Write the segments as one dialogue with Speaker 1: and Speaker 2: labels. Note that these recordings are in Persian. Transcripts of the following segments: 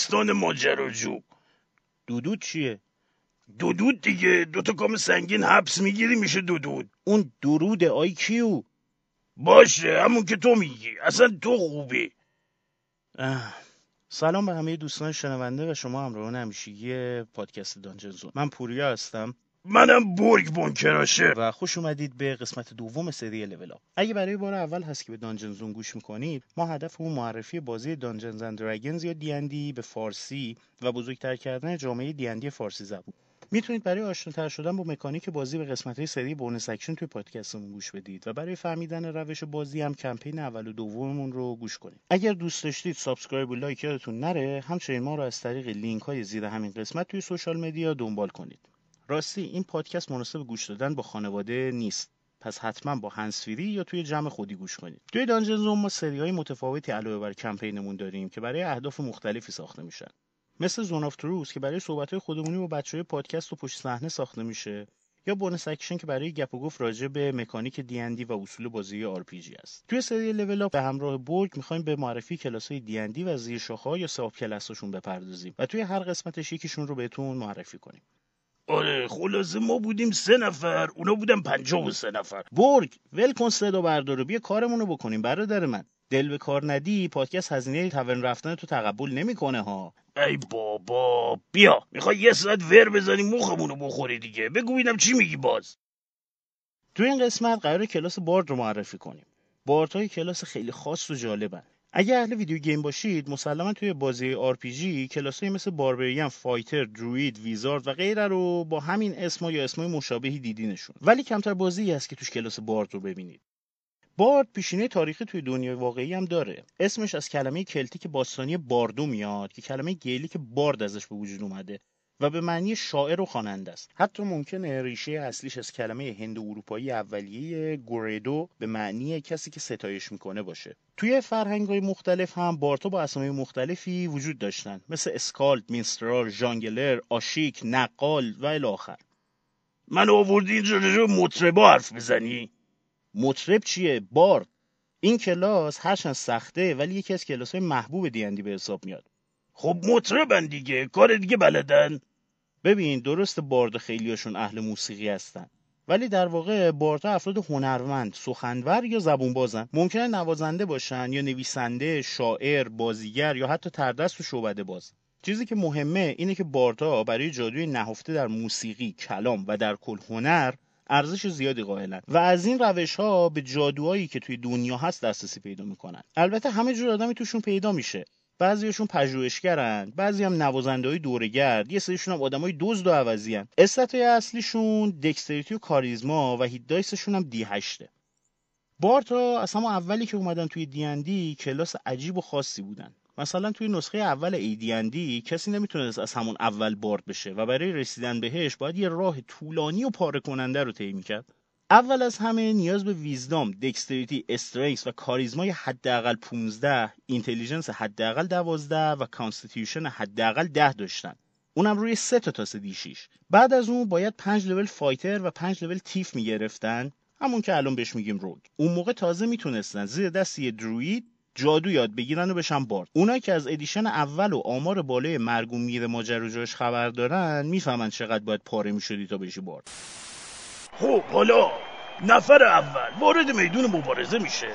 Speaker 1: دوستان ماجراجو
Speaker 2: دودود چیه؟
Speaker 1: دودود دیگه. دوتا کام سنگین حبس می‌گیری میشه دودود.
Speaker 2: اون درود IQ؟
Speaker 1: باشه همون که تو میگی. اصلا تو خوبی.
Speaker 2: اه. سلام به همه دوستان شنونده و شما همراهان همیشگی پادکست Dungeon Zone من پوریا هستم.
Speaker 1: منم برگ بنکراشه
Speaker 2: و خوش اومدید به قسمت دوم سری Level Up اگه برای بار اول هست که به Dungeon Zone گوش می‌کنید ما هدفمون معرفی بازی Dungeons and Dragons یا D&D به فارسی و بزرگتر کردن جامعه D&D فارسی زبون. می‌تونید برای آشناتر شدن با مکانیک بازی به قسمت های سری Bonus Action توی پادکستمون گوش بدید و برای فهمیدن روش بازی هم کمپین اول و دوممون رو گوش کنید. اگر دوست داشتید subscribe و like یادتون نره همچنین ما رو از طریق لینک های زیر همین قسمت توی social media دنبال کنید. راستی این پادکست مناسب گوش دادن با خانواده نیست. پس حتما با هندزفری یا توی جمع خودی گوش کنید. توی Dungeon Zone ما سری های متفاوتی علاوه بر کمپینمون داریم که برای اهداف مختلفی ساخته میشن. مثل Zone of Truth که برای صحبت خودمونی با بچه های پادکست و پشت صحنه ساخته میشه یا Bonus Action که برای گپ و گفت راجع به مکانیک D&D و اصول بازی RPG است. توی سری لول به همراه برگ می‌خوایم به معرفی کلاس های D&D و زیر یا subclass اشون بپردازیم و توی هر قسمتش یکیشون رو بهتون معرفی کنیم.
Speaker 1: آره خلاصه ما بودیم سه نفر اونا بودن پنجاه و سه نفر.
Speaker 2: برگ ول کن صدا بردارو بیا کارمونو بکنیم برادر من. دل به کار ندی پادکست هزینه tavern رفتن تو تقبل نمی‌کنه ها.
Speaker 1: ای بابا بیا. می‌خوای یه ساعت ور بزنی مخمونو بخوری دیگه. بگو ببینم چی میگی باز.
Speaker 2: تو این قسمت قراره کلاس bard رو معرفی کنیم. bard های کلاس خیلی خاص و جالبن. اگه اهل video game باشید مسلما توی بازی RPG کلاسایی مثل barbarian، fighter، druid، wizard و غیره رو با همین اسما یا اسمای مشابهی دیدینشون. ولی کمتر بازی هست که توش کلاس bard رو ببینید. bard پیشینه تاریخی توی دنیای واقعی هم داره. اسمش از کلمه Celtic باستانی bardo میاد که کلمه Gaelic bard ازش به وجود اومده. و به معنی شاعر و خواننده است. حتی ممکنه ریشه اصلیش از کلمه هند اروپایی اولیه گوریدو به معنی کسی که ستایش می‌کنه باشه. توی فرهنگ های مختلف هم bard ها با اسامی مختلفی وجود داشتن. مثل skald، minstrel، jongleur، آشیک، نقال و الی آخر
Speaker 1: من آوردی اینجا رجوع مطربا حرف بزنی؟
Speaker 2: مطرب چیه؟ بارد این کلاس هرچند سخته ولی یکی از کلاس های محبوب دیندی به حساب میاد.
Speaker 1: خب مطربن دیگه کار دیگه بلدن.
Speaker 2: ببین درست بارد خیلیاشون اهل موسیقی هستن. ولی در واقع باردها افراد هنرمند سخنور یا زبون بازن ممکنه نوازنده باشن یا نویسنده شاعر بازیگر یا حتی تردست و شعبده باز. چیزی که مهمه اینه که باردها برای جادوی نهفته در موسیقی کلام و در کل هنر ارزش زیادی قائلن. و از این روش ها به جادوهایی که توی دنیا هست دسترسی پیدا می‌کنن. البته همه جور آدمی توشون پیدا میشه. بعضیشون پژوهشگرن بعضی هم نوازنده های دورگرد. یه سریشون هم آدمای دزد و عوضی هن. استاتای اصلیشون دکستریتی و کاریزما و هیت دایسشون هم دی هشته بارتا از همون اولی که اومدن توی دیندی کلاس عجیب و خاصی بودن. مثلا توی نسخه اول ایدیندی کسی نمی‌تونست از همون اول بارد بشه و برای رسیدن بهش باید یه راه طولانی و پاره کننده رو طی می‌کرد. اول از همه نیاز به wisdom، dexterity، strength و کاریزمای حداقل 15, intelligence حداقل 12 و constitution حداقل 10 داشتن. اونم روی سه تا تاس D 6. بعد از اون باید 5 level fighter و 5 level thief می‌گرفتن همون که الان بهش میگیم rogue. اون موقع تازه می‌تونستن زیر دست یه druid جادو یاد بگیرن و بشن bard اونا که از edition اول و آمار بالای مرگ و میر ماجراجوش خبر دارن می‌فهمن چقدر باید پاره می‌شدی تا بشی bard
Speaker 1: خب حالا نفر اول وارد میدون مبارزه میشه.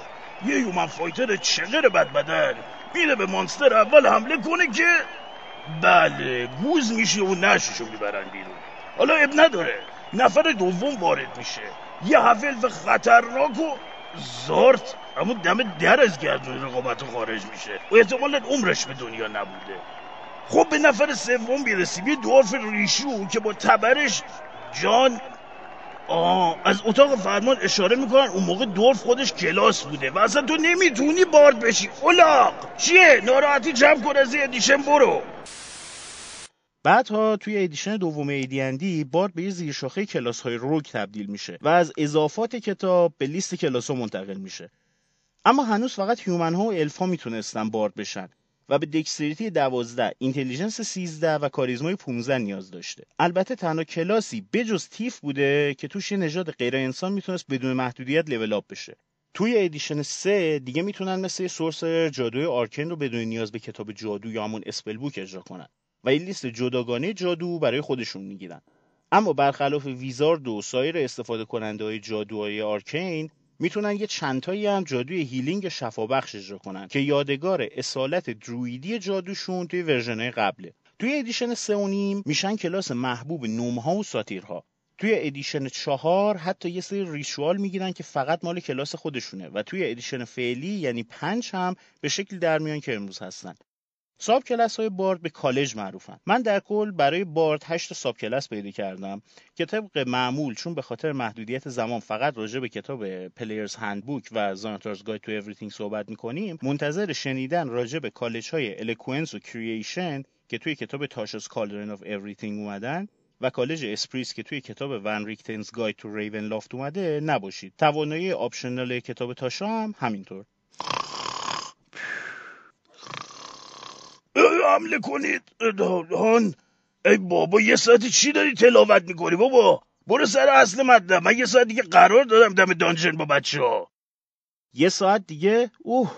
Speaker 1: یه یومن فایتر چغر بد بدن میره به مانستر اول حمله کنه که بله گوز میشه و نششو می‌برن بیرون. حالا اب نداره نفر دوم وارد میشه. یه حفلف خطرناک و زارت اما دم در از گردون رقابت خارج میشه. و احتمالا عمرش به دنیا نبوده. خب به نفر سوم بیرسیم یه دورف ریشو که با تبرش جان آه از اتاق فرمان اشاره می‌کنن اون موقع dwarf خودش کلاس بوده و اصلا تو نمی‌تونی bard بشی. اولاق چیه؟ ناراحتی جمع کن از edition برو.
Speaker 2: بعدها توی edition دوم AD&D bard به یه زیرشاخه کلاس های rogue تبدیل میشه و از اضافات کتاب به لیست کلاس ها منتقل میشه. اما هنوز فقط human ها و الف ها می‌تونستن bard بشن. و به dexterity 12 intelligence 13 و کاریزمای 15 نیاز داشته. البته تنها کلاسی بجز thief بوده که توش یه نژاد غیر انسان می‌تونست بدون محدودیت level up بشه. توی edition 3 دیگه می‌تونن مثل یه جادوی arcane رو بدون نیاز به کتاب جادو یا همون spell book اجرا کنن و این لیست جداگانه جادو برای خودشون می‌گیرن. اما برخلاف wizard و سایر استفاده کننده های جادوهای arcane می‌تونن یه چندتایی هم جادوی healing شفابخش اجرا کنن که یادگار اصالت druid ی جادوشون توی version های قبله. توی edition سه و نیم میشن کلاس محبوب gnome ها و satyr ها. توی edition چهار حتی یه سری ritual می‌گیرن که فقط مال کلاس خودشونه و توی edition فعلی یعنی پنج هم به شکل در میان که امروز هستن. subclass های bard به کالج معروفن. من در کل برای bard 8 subclass پیدا کردم که طبق معمول چون به خاطر محدودیت زمان فقط راجع به کتاب Player's Handbook و Xanathar's Guide to Everything صحبت می‌کنیم منتظر شنیدن راجع به کالج های Eloquence و Creation که توی کتاب Tasha's Cauldron of Everything اومدن و کالج Spirits که توی کتاب Van Richten's Guide to Ravenloft اومده نباشید. توانایی optional کتاب تاشا هم همینطور.
Speaker 1: حمله کنید. هان. ای بابا یه ساعتی چی داری تلاوت می‌کنی بابا؟ برو سر اصل مطلب. من یه ساعت دیگه قرار دادم دم dungeon با بچه ها
Speaker 2: یه ساعت دیگه؟ اوه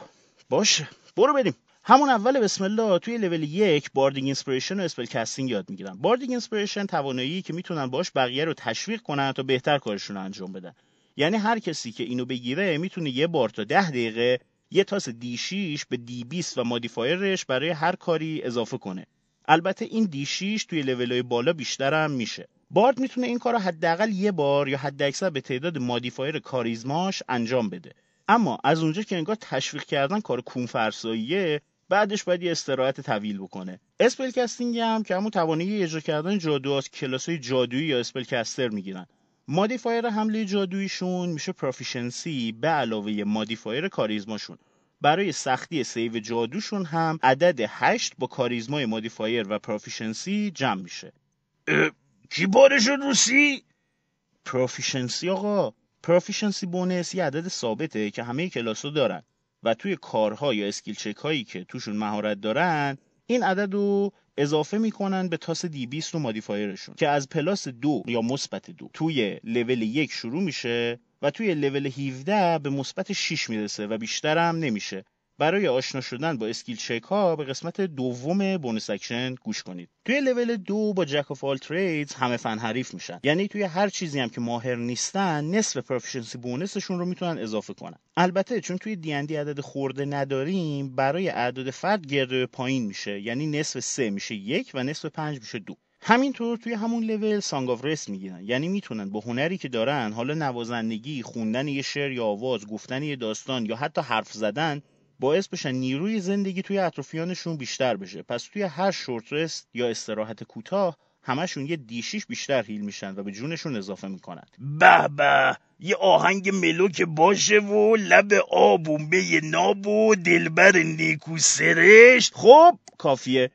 Speaker 2: باشه. برو بریم. همون اول بسم الله توی level یک bardic inspiration و spellcasting یاد می‌گیرن bardic inspiration توانایی که می‌تونن باش بقیه رو تشویق کنن تا بهتر کارشون رو انجام بدن. یعنی هر کسی که اینو بگیره می‌تونه یه بار تا ده دقیقه یه تاس D 6 به D 20 و modifier ش برای هر کاری اضافه کنه. البته این D 6 توی level های بالا بیشتر هم میشه. bard می‌تونه این کار رو حداقل یه بار یا حداکثر به تعداد modifier کاریزماش انجام بده. اما از اونجا که انگار تشویق کردن کار کونفرساییه بعدش باید یه استراحت طویل بکنه. spellcasting هم که همون توانایی اجرا کردن جادو کلاس های جادویی یا spellcaster می‌گیرن. modifier حمله جادوییشون میشه proficiency به علاوه modifier کاریزماشون برای سختی save جادوشون هم عدد 8 با کاریزمای modifier و proficiency جمع میشه
Speaker 1: کی بارش روسی؟
Speaker 2: proficiency آقا proficiency bonus یه عدد ثابته که همه کلاس رو دارن و توی کارها یا skill check هایی که توشون مهارت دارن این عدد رو اضافه می‌کنن به تاس D 20 رو modifier شون که از plus دو یا مثبت دو توی لول یک شروع میشه و توی لول 17 به مثبت 6 می‌رسه و بیشتر هم نمیشه. برای آشنا شدن با skill check ها به قسمت دوم Bonus Action گوش کنید. توی level دو با jack of all trades همه فن حریف میشن. یعنی توی هر چیزی هم که ماهر نیستن نصف proficiency bonus شون رو می‌تونن اضافه کنن. البته چون توی D عدد خرده نداریم برای اعداد فرد گرد به پایین میشه. یعنی نصف سه میشه یک و نصف پنج میشه دو. همینطور توی همون لول سانگ آف رست می‌گیرن. یعنی می‌تونن با هنری که دارن حالا نوازندگی خوندن یه شعر یا آواز گفتن یه داستان یا حتی حرف زدن باعث بشن نیروی زندگی توی اطرافیانشون بیشتر بشه. پس توی هر شورت رست یا استراحت کوتاه همشون یه دیشیش بیشتر هیل میشن و به جونشون اضافه می‌کنن.
Speaker 1: به به. یه آهنگ ملو که باشه و لب آبومبه ناب و دلبر نیکو سرشت.
Speaker 2: خب کافیه.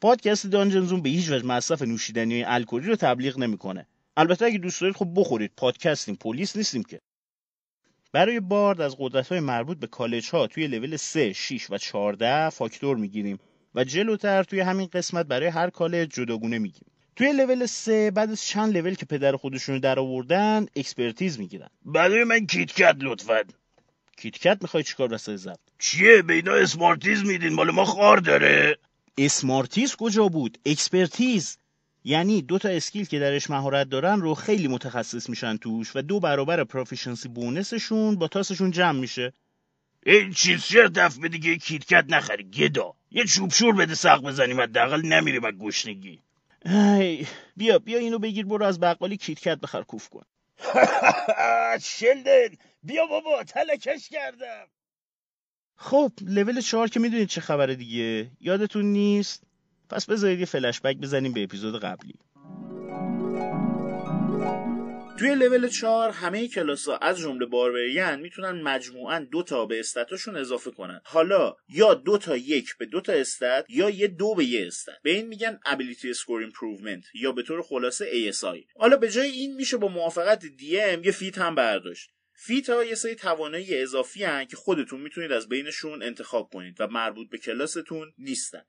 Speaker 2: پادکست دانجنزون به هیچ وجه مصرف نوشیدنی الکلی رو تبلیغ نمی‌کنه. البته اگه دوست دارید خب بخورید. پادکستیم پلیس نیستیم که. برای bard از قدرت های مربوط به کالج ها توی لول 3, 6 و 14 فاکتور می‌گیریم و جلوتر توی همین قسمت برای هر کالج جداگونه میگیم توی لول 3 بعد از چند لول که پدر خودشون رو در آوردن expertise می‌گیرن.
Speaker 1: برای من KitKat لطفا.
Speaker 2: KitKat؟ می‌خوای چیکار واسه ضبط
Speaker 1: چیه؟ به اینا اسمارتیز میدین؟ مال ما خار داره.
Speaker 2: اسمارتیز کجا بود؟ expertise. یعنی دو تا skill که درش مهارت دارن رو خیلی متخصص میشن توش و دو برابر proficiency bonus شون با تاسشون جمع میشه.
Speaker 1: این چیز دفعه دیگه KitKat نخری گدا. یه چوبشور بده سق بزنیم حداقل نمیریم از گشنگی.
Speaker 2: ای بیا بیا اینو بگیر برو از بقالی KitKat بخر کوف کن.
Speaker 1: شلدن بیا بابا تلکش کردم.
Speaker 2: خب لول چهار که می‌دونید چه خبره دیگه؟ یادتون نیست؟ پس بذارید یه فلشبک بزنیم به اپیزود قبلی. توی لول 4 همه کلاس ها از جمله barbarian می‌تونن مجموعا دو تا به stat اشون اضافه کنن. حالا یا دو تا یک به دو تا stat یا یه دو به یه stat به این میگن ability score improvement یا به طور خلاصه ASI حالا به جای این میشه با موافقت DM یه feat هم برداشت. feat ها یه سری توانایی اضافی هن که خودتون می‌تونید از بینشون انتخاب کنید و مربوط به کلاستون نیستن.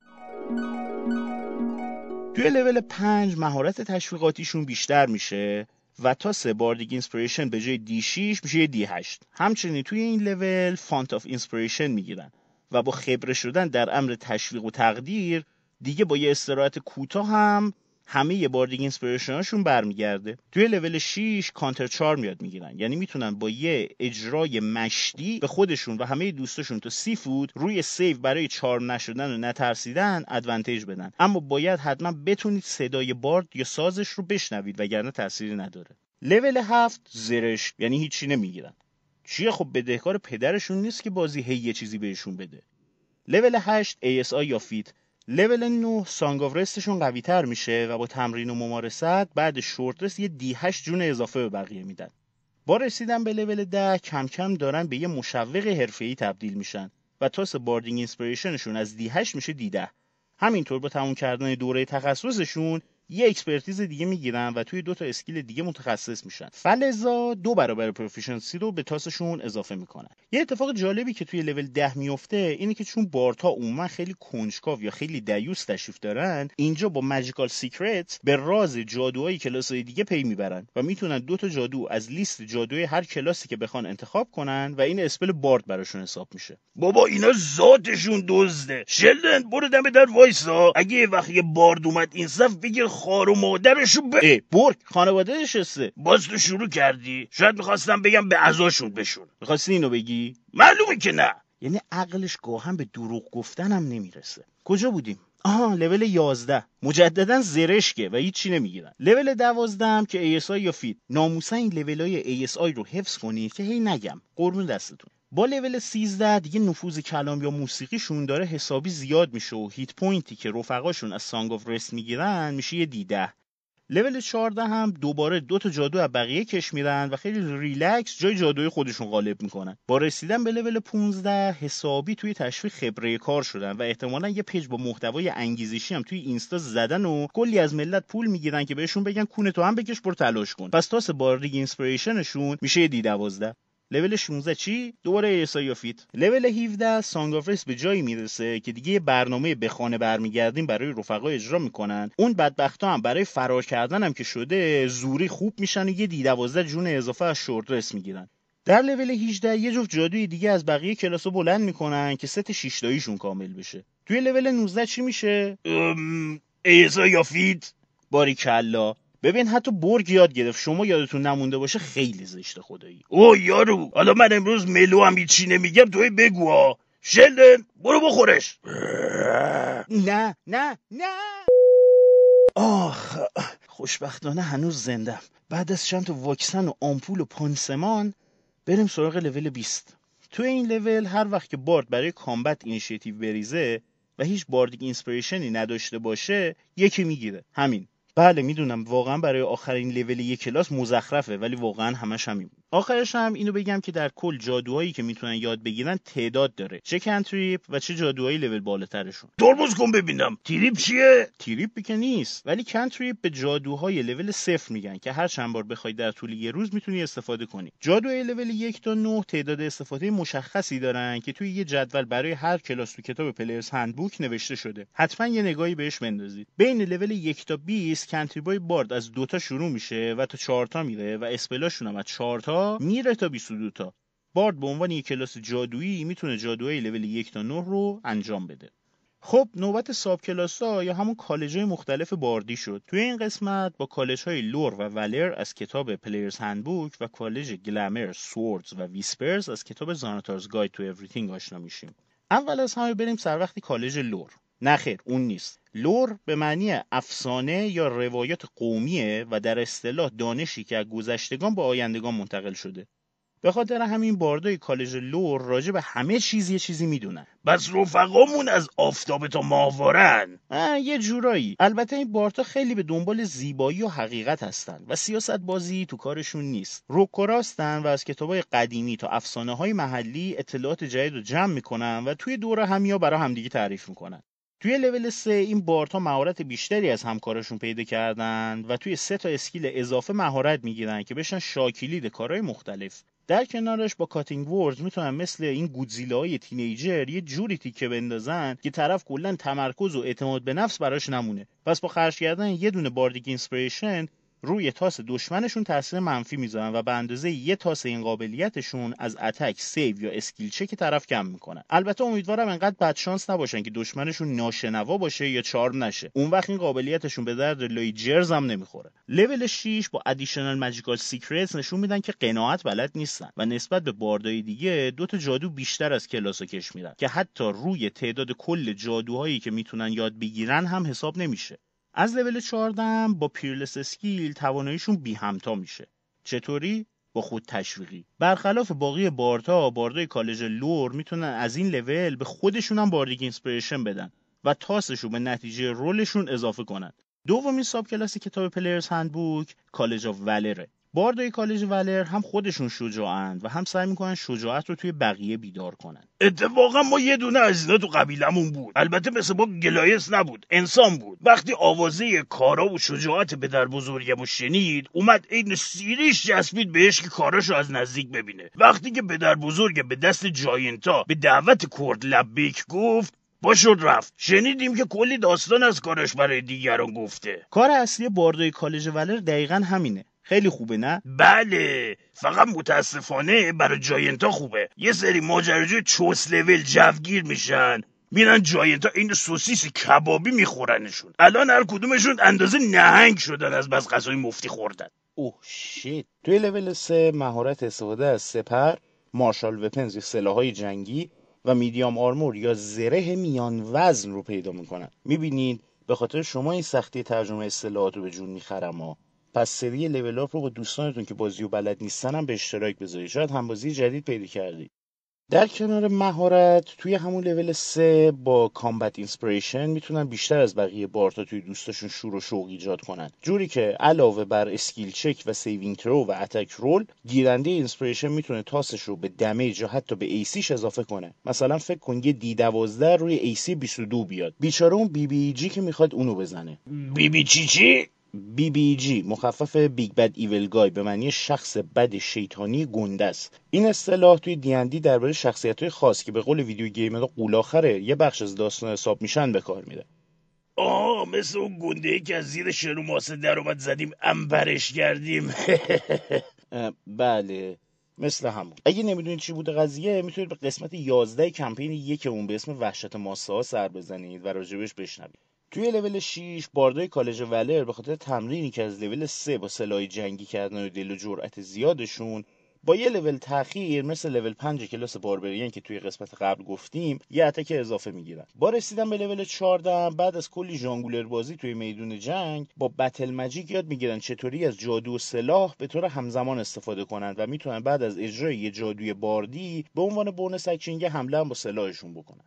Speaker 2: توی لول 5 مهارت تشویقاتیشون بیشتر میشه و تاس bardic inspiration به جای D 6 میشه D 8 همچنین توی این level font of inspiration می‌گیرن و با خبره شدن در امر تشویق و تقدیر دیگه با یه استراحت کوتاه هم همه یه بار دیگه inspiration شون برمیگرده. توی level 6 countercharm یاد می‌گیرن. یعنی می‌تونن با یه اجرای مشتی به خودشون و همه دوستاشون تو سی فوت روی save برای charm نشدن و نترسیدن advantage بدن. اما باید حتما بتونید صدای bard یا سازش رو بشنوید وگرنه تأثیری نداره. لول هفت زرش یعنی هیچی نمی‌گیرن. چیه؟ خب بدهکار پدرشون نیست که بازی هی یه چیزی بهشون بده. لول 8 ASI یا feat. level 9 song of rest شون قوی تر میشه و با تمرین و ممارست بعد short rest یه D 8 جون اضافه به بقیه میدن. با رسیدن به لول 10 کم کم دارن به یه مشوق حرفه‌ای تبدیل میشن و تاس bardic inspiration شون از D 8 میشه D 10 همینطور با تموم کردن دوره تخصصشون یه expertise دیگه می‌گیرن و توی دو تا skill دیگه متخصص میشن. فلذا دو برابر proficiency رو به تاسشون اضافه می‌کنن. یه اتفاق جالبی که توی لول ده میفته اینه که چون bard ا عموما خیلی کنجکاو یا خیلی دیوث تشریف دارن اینجا با magical secret به راز جادوهای کلاسای دیگه پی می‌برن و می‌تونن دو تا جادو از لیست جادوی هر کلاسی که بخوان انتخاب کنن و این spell bard براشون حساب میشه.
Speaker 1: بابا اینا ذاتشون دزده. شلدن برو دم در وایسا. اگه یه وقت یه bard اومد این صاف بگیر خار و مادرشو به
Speaker 2: برگ. خانواده نشسته
Speaker 1: باز تو شروع کردی. شاید می‌خواستم بگم به عزاشون بشون.
Speaker 2: می‌خواستی اینو بگی؟
Speaker 1: معلومه که نه.
Speaker 2: یعنی عقلش گاهم به دروغ گفتنم نمی‌رسه. کجا بودیم؟ آها لول 11 مجددا زرشکه و هیچی نمی‌گیرن. لول 12 هم که ASI یا feat. ناموسا این لول های ASI رو حفظ کنید که هی نگم. قربون دستتون. با لول 13 دیگه نفوذ کلام یا موسیقیشون داره حسابی زیاد میشه و hit point ی که رفقاشون از song of rest می‌گیرن میشه یه D ده. لول 14 هم دوباره دو تا جادو از بقیه کش میرن و خیلی ریلکس جای جادوی خودشون قالب می‌کنن. با رسیدن به لول 15 حسابی توی تشویق خبره کار شدن و احتمالا یه page با محتوای انگیزشی هم توی اینستا زدن و کلی از ملت پول می‌گیرن که بهشون بگن کونتو هم بکش برو تلاش کن. پس تاس bardic inspiration شون میشه D 12 level 16 چی؟ دوباره ASI feat level 17 song of rest به جایی می‌رسه که دیگه برنامه به خانه برمیگردیم برای رفقا اجرا می‌کنن. اون بدبختا هم برای فرار کردن هم که شده زوری خوب میشن و یه D 12 جون اضافه از short rest می‌گیرن. در لول 18 یه جفت جادوی دیگه از بقیه کلاسو بلند می‌کنن که ست شیشتاییشون کامل بشه. توی لول 19 چی میشه؟
Speaker 1: ASI یا
Speaker 2: feat باریکلا ببین حتی برگ یاد گرفت. شما یادتون نمونده باشه خیلی زشته خدایی.
Speaker 1: او یارو حالا من امروز mellow ام هیچی نمیگم توی بگو ها. شلدن برو بخورش.
Speaker 2: نه نه نه. آخ خوشبختانه هنوز زندم بعد از چند تا واکسن و آمپول و پانسمان بریم سراغ لول 20 توی این لول هر وقت که bard برای combat initiative بریزه و هیچ bardic inspiration ی نداشته باشه یکی می‌گیره. همین. بله می‌دونم. واقعا برای آخرین لول یک کلاس مزخرفه ولی واقعا همش همین آخرش هم اینو بگم که در کل جادوهایی که می‌تونن یاد بگیرن تعداد داره. چه cantrip و چه جادوهایی لول بالاترشون.
Speaker 1: ترمز کن ببینم. trip چیه؟
Speaker 2: trip که نیست. ولی cantrip به جادوهای لول صفر میگن که هر چند بار بخوای در طول یه روز می‌تونی استفاده کنی. جادوهای لول یک تا 9 تعداد استفاده مشخصی دارن که توی یه جدول برای هر کلاس تو کتاب Player's Handbook نوشته شده. حتما یه نگاهی بهش بندازید. بین لول یک تا 20 cantrip های bard از دوتا شروع میشه و تا 4 تا میره و spell اشون هم از 4 میره تا 22 تا. bard به عنوان یک کلاس جادویی می‌تونه جادوهای لول یک تا 9 رو انجام بده. خب نوبت subclass ها یا همون کالج های مختلف bard ی شد. توی این قسمت با کالج های لور و ولر از کتاب Player's Handbook و کالج glamour swords و whispers از کتاب Xanathar's Guide to Everything آشنا میشیم. اول از همه بریم سر وقتی کالج lore. نه خیر اون نیست. lore به معنی افسانه یا روایات قومیه و در اصطلاح دانشی که از گذشتگان به آیندگان منتقل شده. به خاطر همین bard ای College Lore راجع به همه چیز یه چیزی می‌دونن.
Speaker 1: بس رفقامون از آفتاب تا ماهوارن.
Speaker 2: یه جورایی. البته این bard ا خیلی به دنبال زیبایی و حقیقت هستن و سیاست بازی تو کارشون نیست. رک و راستن و از کتابای قدیمی تا افسانه های محلی اطلاعات جدید رو جمع می‌کنن و توی دورهمیا برای همدیگه تعریف می‌کنن. توی لول 3 این bard ا مهارت بیشتری از همکارشون پیدا کردن و توی سه تا skill اضافه مهارت می‌گیرن که بشن شاکلید کارهای مختلف. در کنارش با Cutting Words می‌تونن مثل این گودزیلاهای teenager یه جوری تیکه بندازن که طرف کلا تمرکز و اعتماد به نفس براش نمونه. پس با خرج کردن یه دونه Bardic Inspiration روی تاس دشمنشون تاثیر منفی می‌ذارن و به اندازه یه تاس این قابلیتشون از attack save یا skill check طرف کم می‌کنن البته امیدوارم انقدر بد شانس نباشن که دشمنشون ناشنوا باشه یا charm نشه. اون وقت این قابلیتشون به درد لای جرز هم نمی‌خوره. لول 6 با Additional Magical Secrets نشون میدن که قناعت بلد نیستن و نسبت به bard ای دیگه دو تا جادو بیشتر از کلاسو کش میرن که حتی روی تعداد کل جادوهایی که می‌تونن یاد بگیرن هم حساب نمیشه. از لول 14 با Peerless Skill تواناییشون بی همتا میشه. چطوری؟ با خود تشویقی. برخلاف باقی bard ا bard ای College Lore می‌تونن از این لول به خودشون هم Bardic Inspiration بدن و تاسشون به نتیجه roll شون اضافه کنن. دومین subclass کتاب Player's Handbook College of Valor ه. bard ای College Valor هم خودشون شجاعند و هم سعی می‌کنن شجاعت رو توی بقیه بیدار کنن.
Speaker 1: اتفاقا ما یه دونه از اینا تو قبیلمون بود. البته مثل ما goliath نبود انسان بود. وقتی آوازه کارا و شجاعت پدر بزرگمو شنید اومد عین سیریش چسبید بهش که کاراشو از نزدیک ببینه. وقتی که پدر بزرگ به دست giant ا به دعوت کرد لبیک گفت پا شد رفت. شنیدیم که کلی داستان از کارش برای دیگران گفته.
Speaker 2: کار اصلی bard ای College Valor دقیقا همینه. خیلی خوبه نه؟
Speaker 1: بله فقط متاسفانه برای giant ا خوبه. یه سری ماجراجو چوس لول جوگیر میشن. میرن جاینتا این سوسیس کبابی میخورنشون. الان هر کدومشون اندازه نهنگ شدن از بس غذای مفتی خوردن.
Speaker 2: اوه شیت. توی لول سه مهارت استفاده از سپر مارشال وپنز یا سلاحهای جنگی و میدیام آرمور یا زره میان وزن رو پیدا می‌کنن. می‌بینید به خاطر شما این سختی ترجمه اصطلاحات رو به جون می‌خرم پس سری لول رو با دوستانتون که بازی و بلد نیستن هم به اشتراک بذارید. شاید هم بازی جدید پیدا کردید. در کنار مهارت توی همون لول 3 با Combat Inspiration می‌تونن بیشتر از بقیه bard ا توی دوستاشون شور و شوق ایجاد کنن. جوری که علاوه بر skill check و saving throw و attack roll گیرنده inspiration می‌تونه تاسش رو به damage یا حتی به AC ش اضافه کنه. مثلا فکر کن یه D 12 روی AC 22 بیاد. بیچاره اون BBEG که می‌خواد اونو بزنه.
Speaker 1: بی بی چی چی؟
Speaker 2: BBEG مخفف Big Bad Evil Guy به معنی شخص بد شیطانی گنده است. این اصطلاح توی دیندی درباره شخصیت های خاص که به قول video gamer غول آخره یه بخش از داستان حساب میشن به کار میره.
Speaker 1: آه مثل اون گنده ای که از زیر شن و ماسه در اومد زدیم انبرش کردیم.
Speaker 2: بله مثل همون. اگه نمی‌دونید چی بوده قضیه می‌تونید به قسمت 11 کمپین یکمون به اسم وحشت ماسه ها سر بزنید و راجبش بشنوید. توی level 6 bard ای College Valor به خاطر تمرینی که از لول 3 با سلاح جنگی کردن و دل و جرأت زیادشون با یه لول تاخیر مثل لول 5 کلاس Barbarian که توی قسمت قبل گفتیم یه attack اضافه می‌گیرن. با رسیدن به لول 14 بعد از کلی ژانگولر بازی توی میدون جنگ با Battle Magic یاد می‌گیرن چطوری از جادو و سلاح به طور همزمان استفاده کنند و می‌تونن بعد از اجرای یه جادوی bard ی به عنوان bonus action حمله هم با سلاحشون بکنن.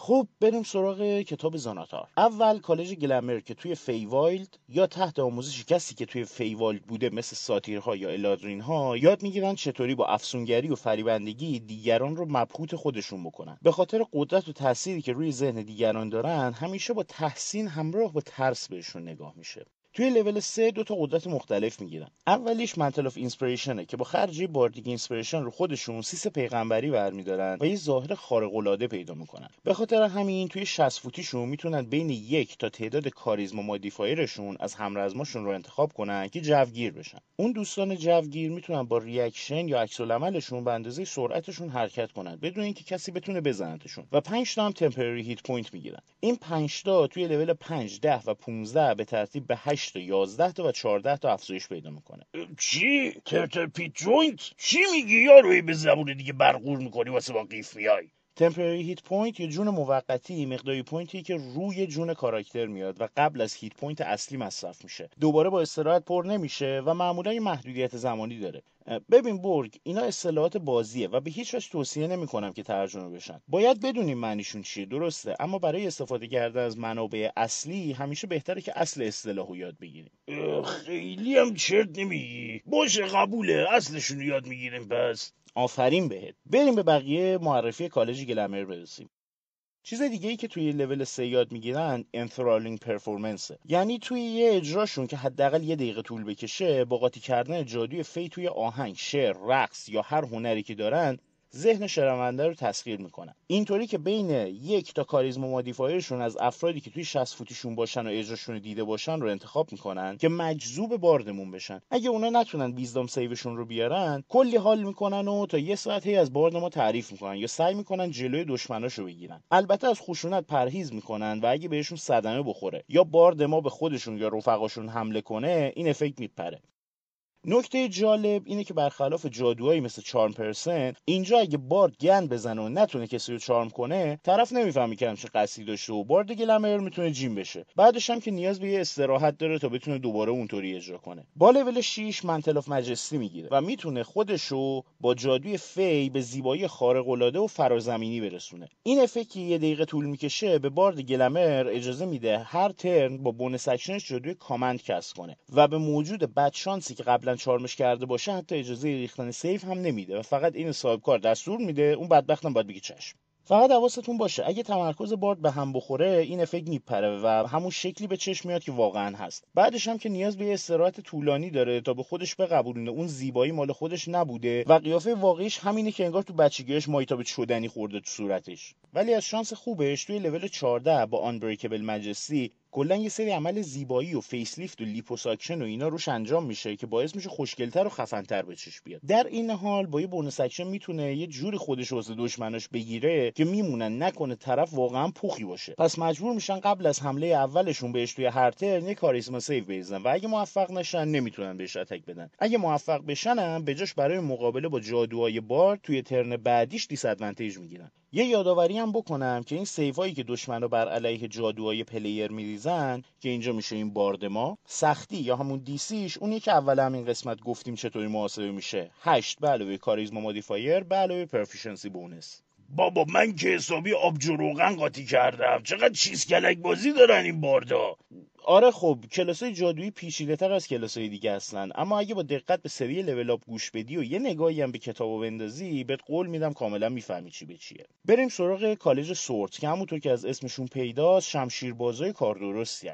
Speaker 2: خب بریم سراغ کتاب Xanathar. اول College Glamour که توی Feywild یا تحت آموزش کسی که توی Feywild بوده مثل satyr ها یا eladrin ها یاد می‌گیرن چطوری با افسونگری و فریبندگی دیگران رو مبهوت خودشون بکنن. به خاطر قدرت و تأثیری که روی ذهن دیگران دارن همیشه با تحسین همراه با ترس بهشون نگاه میشه. توی لول 3 دو تا قدرت مختلف می‌گیرن. اولیش Mantle of Inspiration ه که با خرج یه Bardic Inspiration رو خودشون سیس پیغمبری برمیدارن و یه ظاهر خارق العاده پیدا می‌کنن. به خاطر همین توی 60 فوتیشون می‌تونن بین یک تا تعداد charisma modifier شون از همرزماشون رو انتخاب کنن که جوگیر بشن. اون دوستان جوگیر می‌تونن با reaction یا عکس العملشون به اندازه سرعتشون حرکت کنن بدون اینکه کسی بتونه بزنتشون و 5 تا هم temporary hit point می‌گیرن. این 5 تا توی لول 5 10 و 15 به ترتیب به 8 تا 11 تا و 14 تا افزایش پیدا می‌کنه.
Speaker 1: چی؟ ترتر پیت جوینت؟ چی میگی؟ یارو به زبون دیگه بلغور می‌کنی واسه ما قیف میای
Speaker 2: temporary hit point یه جون موقتی مقداری point ی که روی جون کاراکتر میاد و قبل از hit point اصلی مصرف میشه. دوباره با استراحت پر نمیشه و معمولا یه محدودیت زمانی داره. ببین برگ اینا اصطلاحات بازیه و به هیچ وجه توصیه نمی‌کنم که ترجمه بشن. باید بدونیم معنیشون چیه درسته؟ اما برای استفاده کردن از منابع اصلی همیشه بهتره که اصل اصطلاحو یاد بگیریم.
Speaker 1: خیلی هم چرت نمیگی. باشه قبوله اصلشون یاد می‌گیریم پس
Speaker 2: آفرین بهت. بریم به بقیه معرفی College Glamour برسیم. چیز دیگه ای که توی لول سه یاد می‌گیرن Enthralling Performance ه. یعنی توی یه اجراشون که حداقل یه دقیقه طول بکشه با قاطی کردن جادوی fey توی آهنگ شعر رقص یا هر هنری که دارن ذهن شنونده رو تسخیر می‌کنن اینطوری که بین یک تا کاریزما مادیفایرشون از افرادی که توی 60 فوتیشون باشن و اجراشون دیده باشن رو انتخاب می‌کنن که مجذوب باردمون بشن. اگه اونا نتونن ویزدام سیوشون رو بیارن کلی حال می‌کنن و تا یه ساعت هی از بارد ما تعریف می‌کنن یا سعی می‌کنن جلوی دشمناشو بگیرن. البته از خشونت پرهیز می‌کنن و اگه بهشون صدمه بخوره یا بارد ما به خودشون یا رفقاشون حمله کنه این افکت میپره. نکته جالب اینه که برخلاف جادوهایی مثل Charm Person اینجا اگه bard گند بزنه و نتونه کسی رو charm کنه طرف نمی‌فهمه که همچه قصدی داشته و bard glamour می‌تونه جیم بشه. بعدش هم که نیاز به یه استراحت داره تا بتونه دوباره اونطوری اجرا کنه. با لول 6 Mantle of Majesty می‌گیره و می‌تونه خودشو با جادوی fey به زیبایی خارق العاده و فرازمینی برسونه. این effect یه دقیقه طول می‌کشه به bard glamour اجازه میده هر turn با bonus action ش جادوی Command cast کنه و به موجود بد شانسی که قبلا charm ش کرده باشه حتی اجازه ریختن save هم نمیده و فقط این صاحب کار دستور میده اون بدبختم باید بگه چشم. فقط حواستون باشه اگه تمرکز bard به هم بخوره این effect میپره و همون شکلی به چشم میاد که واقعا هست. بعدش هم که نیاز به استراحت طولانی داره تا به خودش بقبولونه. اون زیبایی مال خودش نبوده و قیافه واقعیش همینه که انگار تو بچگیش ماهیتابه چدنی خورده تو صورتش. ولی از شانس خوبش توی لول 14 با Unbreakable Majesty کلا یه سری عمل زیبایی و facelift و liposuction و اینا روش انجام میشه که باعث میشه خوشگلتر و خفنتر به چشم بیاد. در این حال با یه bonus action می‌تونه یه جوری خودش واسه دشمناش بگیره که میمونن نکنه طرف واقعا پخی باشه. پس مجبور میشن قبل از حمله اولشون بهش توی هر turn یه charisma save بریزن و اگه موفق نشن نمی‌تونن بهش attack بدن. اگه موفق بشنم جاش برای مقابله با جادوهای bard توی turn بعدیش dis می‌گیرن. یه یادآوری هم بکنم که این save هایی که دشمنا بر علیه جادوهای player میریزن که اینجا میشه این bard ما سختی یا همون DC ش اونی که اول همین قسمت گفتیم چطوری محاسبه میشه. 8 به علاوه charisma modifier به علاوه proficiency bonus.
Speaker 1: بابا من که حسابی آب و روغن قاطی کردم. چقدر چیز کلک بازی دارن این bard ا.
Speaker 2: آره خب کلاسای جادویی پیچیده تر از کلاسای دیگه هستن اما اگه با دقت به سری level up گوش بدی و یه نگاهی هم به کتابو بندازی بهت قول میدم کاملا می‌فهمی چی به چیه. بریم سراغ کالج Swords که همونطور که از اسمشون پیداست شمشیربازای کار درستی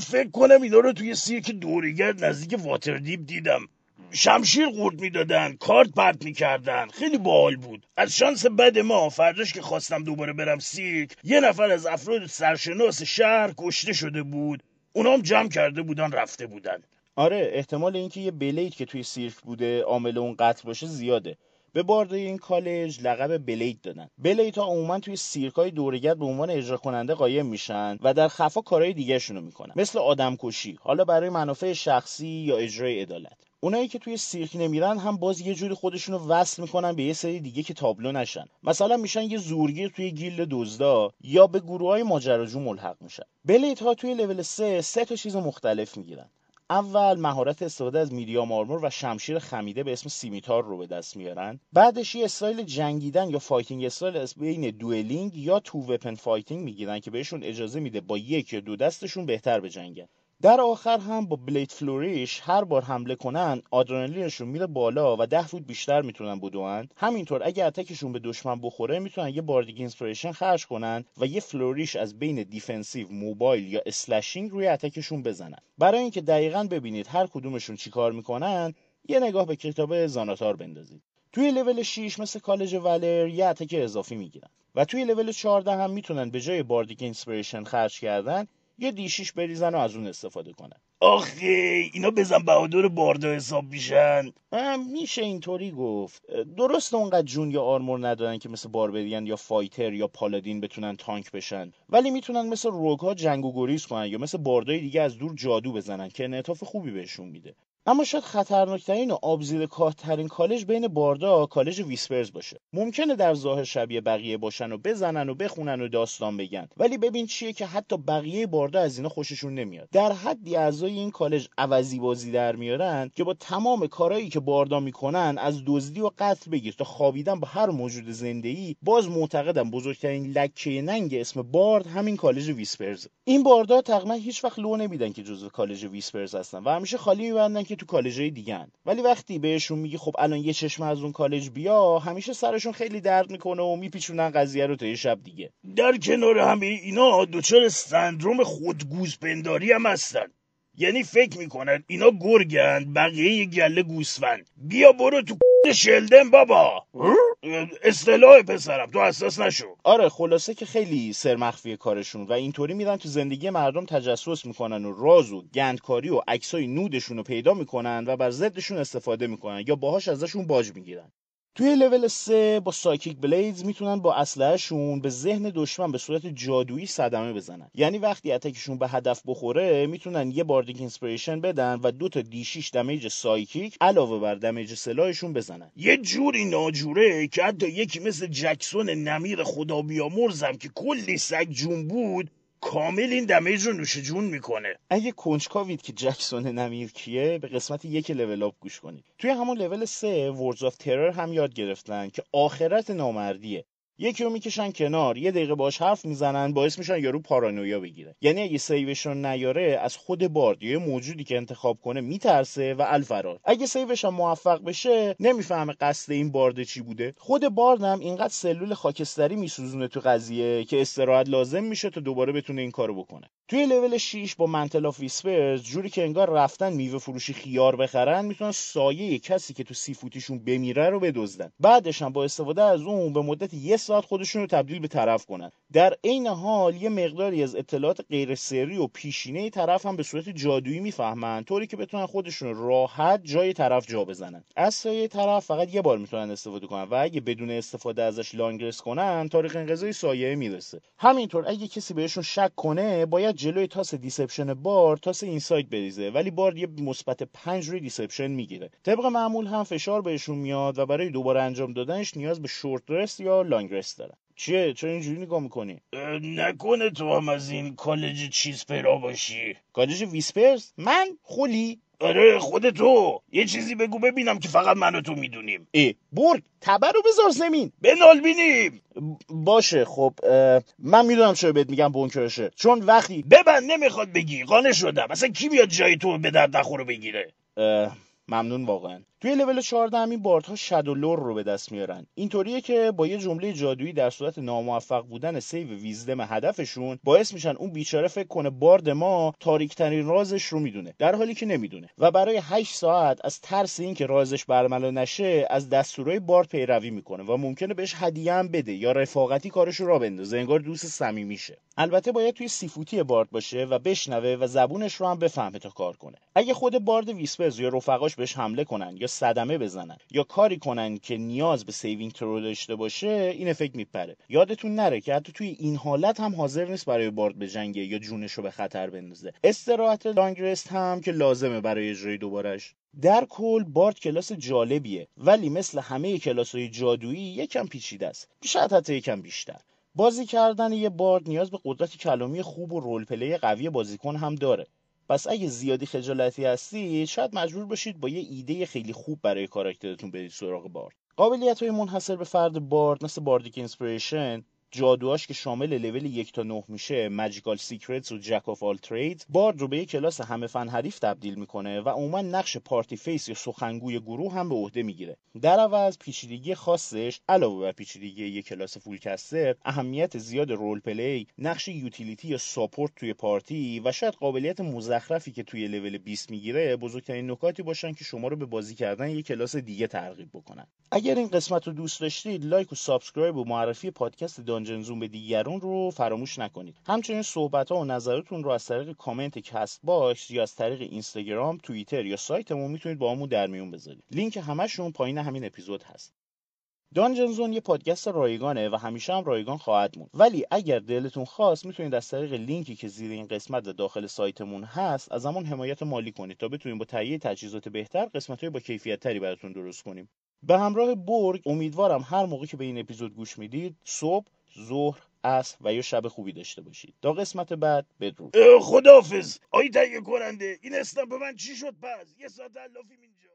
Speaker 1: فکر کنم اینا رو توی سیرک دوره‌گرد نزدیک واتردیپ دیدم. شمشیر قورت می‌دادن کارت پرت می‌کردن. خیلی باحال بود. از شانس بد ما فرداش که خواستم دوباره برم سیرک یه نفر از افراد سرشناس شهر کشته شده بود. اونام جمع کرده بودن رفته بودن.
Speaker 2: آره احتمال اینکه یه blade که توی سیرک بوده عامل اون قتل باشه زیاده. به bard های این کالج لقب blade دادن. blade ها عموما توی سیرکای دوره‌گرد به عنوان اجرا کننده قایم میشن و در خفا کارهای دیگه شونو می‌کنن. مثل آدم کشی حالا برای منافع شخصی یا اجرای عدالت. اونایی که توی سیرک نمیرن هم باز یه جوری خودشونو وصل می‌کنن به یه سری دیگه که تابلو نشن. مثلا میشن یه زورگیر توی guild دزدا یا به گروه های ماجراجو ملحق میشن. blade ها توی لول 3 سه تا چیز مختلف می‌گیرن. اول مهارت استفاده از medium armor و شمشیر خمیده به اسم scimitar رو به دست میارن. بعدش یه استایل جنگیدن یا fighting style از بین dueling یا two-weapon fighting می‌گیرن که بهشون اجازه میده با یک یا دو دستشون بهتر بجنگن. در آخر هم با blade flourish هر بار حمله کنن آدرنالینشون میره بالا و ده فوت بیشتر می‌تونن بدون همینطور اگه attack شون به دشمن بخوره می‌تونن یه bardic inspiration خرج کنن و یه flourish از بین defensive mobile یا slashing روی attack شون بزنن. برای اینکه دقیقا ببینید هر کدومشون چیکار می‌کنن یه نگاه به کتاب Xanathar بندازید. توی لول 6 مثل کالج Valor یه attack اضافی می‌گیرن. و توی لول 14 هم می‌تونن به جای bardic inspiration خرج کردن یه d شیش بریزن و از اون استفاده کنن.
Speaker 1: آخه اینا بزن بهادر bard ا حساب میشن.
Speaker 2: میشه اینطوری گفت. درست اونقدر جون یا armor ندارن که مثل barbarian یا fighter یا paladin بتونن tank بشن. ولی می‌تونن مثل rogue جنگ و گریز کنن یا مثل bard ای دیگه از دور جادو بزنن که انعطاف خوبی بهشون میده. اما شاید خطرناکترین و آب زیر کاه ترین کالج بین bard ا کالج Whispers باشه. ممکنه در ظاهر شبیه بقیه باشن و بزنن و بخونن و داستان بگن. ولی ببین چیه که حتی بقیه bard ا از اینا خوششون نمیاد. در حدی اعضای این کالج عوضی بازی در میارن که با تمام کارهایی که bard ا می‌کنن از دزدی و قتل بگیر تا خوابیدن با هر موجود زنده ای باز معتقدم بزرگترین لکه ننگ اسم bard همین کالج Whispers این bard ا تقریبا هیچ وقت لو نمیدن که جزو کالج Whispers هستن و همیشه خالی میبندن که تو کالجای دیگه ولی وقتی بهشون میگی خب الان یه چشمه از اون کالج بیا همیشه سرشون خیلی درد می‌کنه و میپیچونن قضیه رو تا یه شب دیگه.
Speaker 1: در کنار همه اینا دچار سندروم خودگوز پنداری هم هستن. یعنی فکر می‌کنن اینا گرگن بقیه یه گله گوسفند. بیا برو تو شلدن بابا. اصطلاح پسرم تو حساس نشو.
Speaker 2: آره خلاصه که خیلی سرمخفی کارشون و اینطوری میرن تو زندگی مردم تجسس می‌کنن و راز و گندکاری و عکسای nude شون رو پیدا می‌کنن و بر ضدشون استفاده می‌کنن یا باهاش ازشون باج می‌گیرن. توی لول 3 با psychic blades می‌تونن با اسلحهشون به ذهن دشمن به صورت جادویی صدمه بزنن. یعنی وقتی attack شون به هدف بخوره می‌تونن یه bardic inspiration بدن و دو تا d6 damage psychic علاوه بر damage سلاحشون بزنن.
Speaker 1: یه جوری ناجوره که حتی یکی مثل جکسون نمیر خدا بیامرزم که کلی سگ جون بود کامل این damage رو نوش جون می‌کنه.
Speaker 2: اگه کنجکاوید که جکسون نمیر کیه به قسمت یک level up گوش کنید. توی همون level سه Words of Terror هم یاد گرفتن که آخرت نامردیه. یکی رو می‌کشن کنار یه دقیقه باش حرف می‌زنن باعث میشن یارو پارانویا بگیره. یعنی اگه save ش رو نیاره از خود bard یا موجودی که انتخاب کنه میترسه و الفرار. اگه save ش موفق بشه نمی‌فهمه قصد این bard چی بوده. خود bard هم اینقدر سلول خاکستری میسوزونه تو قضیه که استراحت لازم میشه تا دوباره بتونه این کارو بکنه. توی لول 6 با Mantle of Whispers جوری که انگار رفتن میوه فروشی خیار بخرن می‌تونن سایه کسی که تو سی فوتیشون بمیره رو بدزدن. بعدش هم با استفاده از اون به مدت یه ساعت خودشون رو تبدیل به طرف کنن. در عین حال یه مقداری از اطلاعات غیر سری و پیشینه طرف هم به صورت جادویی می‌فهمن طوری که بتونن خودشون راحت جای طرف جا بزنن. از سایه طرف فقط یه بار می‌تونن استفاده کنن و اگه بدون استفاده ازش long rest کنن تاریخ انقضای سایه می‌رسه. همینطور اگه کسی بهشون شک کنه باید جلوی تاس deception bard تاس insight بریزه ولی bard یه مثبت 5 روی deception می‌گیره. طبق معمول هم فشار بهشون میاد و برای دوباره انجام دادنش نیاز به short rest یا long rest دارن چیه؟ چرا اینجوری نگاه می‌کنی؟
Speaker 1: نکنه تو هم از این کالج whisper ها باشی.
Speaker 2: کالج Whispers؟ من؟ خولی؟
Speaker 1: آره خود تو. یه چیزی بگو ببینم که فقط من و تو می‌دونیم.
Speaker 2: ای برگ تبر رو بذار زمین.
Speaker 1: بنال بینیم.
Speaker 2: باشه خب من می‌دونم چرا بهت میگم بونکرشه چون وقتی
Speaker 1: ببند نمی‌خواد بگی. قانع شدم. اصلا کی بیاد جای تو به درد نخوره بگیره؟
Speaker 2: ممنون واقعا. توی لول 14 همین bard ها Shadow Lore رو به دست میارن. اینطوریه که با یه جمله جادویی در صورت ناموفق بودن save wisdom هدفشون باعث میشن اون بیچاره فکر کنه bard ما تاریکترین رازش رو می‌دونه. در حالی که نمی‌دونه. و برای 8 ساعت از ترس اینکه رازش برملا نشه از دستورای bard پیروی می‌کنه و ممکنه بهش هدیه هم بده یا رفاقتی کارش رو بندازه. انگار دوست صمیمیشه البته باید توی سی فوتی bard باشه و بشنوه و زبونش رو هم بفهمه تا کار کنه. اگه خود bard Whispers یا رفقاش بهش حمله کنن یا صدمه بزنن یا کاری کنن که نیاز به saving throw داشته باشه این effect میپره. یادتون نره که حتی توی این حالت هم حاضر نیست برای bard بجنگه یا جونش رو به خطر بندازه. استراحت long rest هم که لازمه برای اجرای دوبارش در کل bard کلاس جالبیه ولی مثل همه کلاس های جادویی یکم پیچیده است. شاید حتی یکم بیشتر. بازی کردن یه bard نیاز به قدرت کلامی خوب و role play قوی بازیکن هم داره. پس اگه زیادی خجالتی هستید شاید مجبور باشید با یه ایده خیلی خوب برای کاراکترتون برید سراغ bard. قابلیت های منحصر به فرد bard مثل Bardic Inspiration جادوهاش که شامل لول یک تا نه میشه Magical Secrets و Jack of All Trades bard رو به یک کلاس همه فن حریف تبدیل می‌کنه و عموما نقش party face یا سخنگوی گروه هم به عهده می‌گیره. در عوض پیچیدگی خاصش علاوه بر پیچیدگی یک کلاس full caster اهمیت زیاد role play نقش utility یا support توی party و شاید قابلیت مزخرفی که توی لول 20 می‌گیره بزرگترین نکاتی باشن که شما رو به بازی کردن یک کلاس دیگه ترغیب بکنن. اگر این قسمت رو دوست داشتید like و subscribe و معرفی پادکست دانجن به دیگرون رو فراموش نکنید. همچنین صحبت ها و نظرتون رو از طریق کامنت کست باکس یا از طریق اینستاگرام توییتر یا سایتمون می‌تونید باهامون در میون بذارید. لینک همشون پایین همین اپیزود هست. دانجن زون یه پادکست رایگانه و همیشه هم رایگان خواهد موند. ولی اگر دلتون خواست می‌تونید از طریق لینکی که زیر این قسمت داخل سایتمون هست از همون حمایت مالی کنید تا بتونیم با تهیه تجهیزات بهتر قسمت های با کیفیت تری براتون درست کنیم. به همراه برگ امیدوارم هر موقع که به این اپیزود گوش می‌دید صبح ظهر عصر و یا شب خوبی داشته باشید. تا قسمت بعد بدرود.
Speaker 1: خداحافظ. آی تهیه کننده این اسنپ به من چی شد پس؟ یه ساعت لافیم اینجا.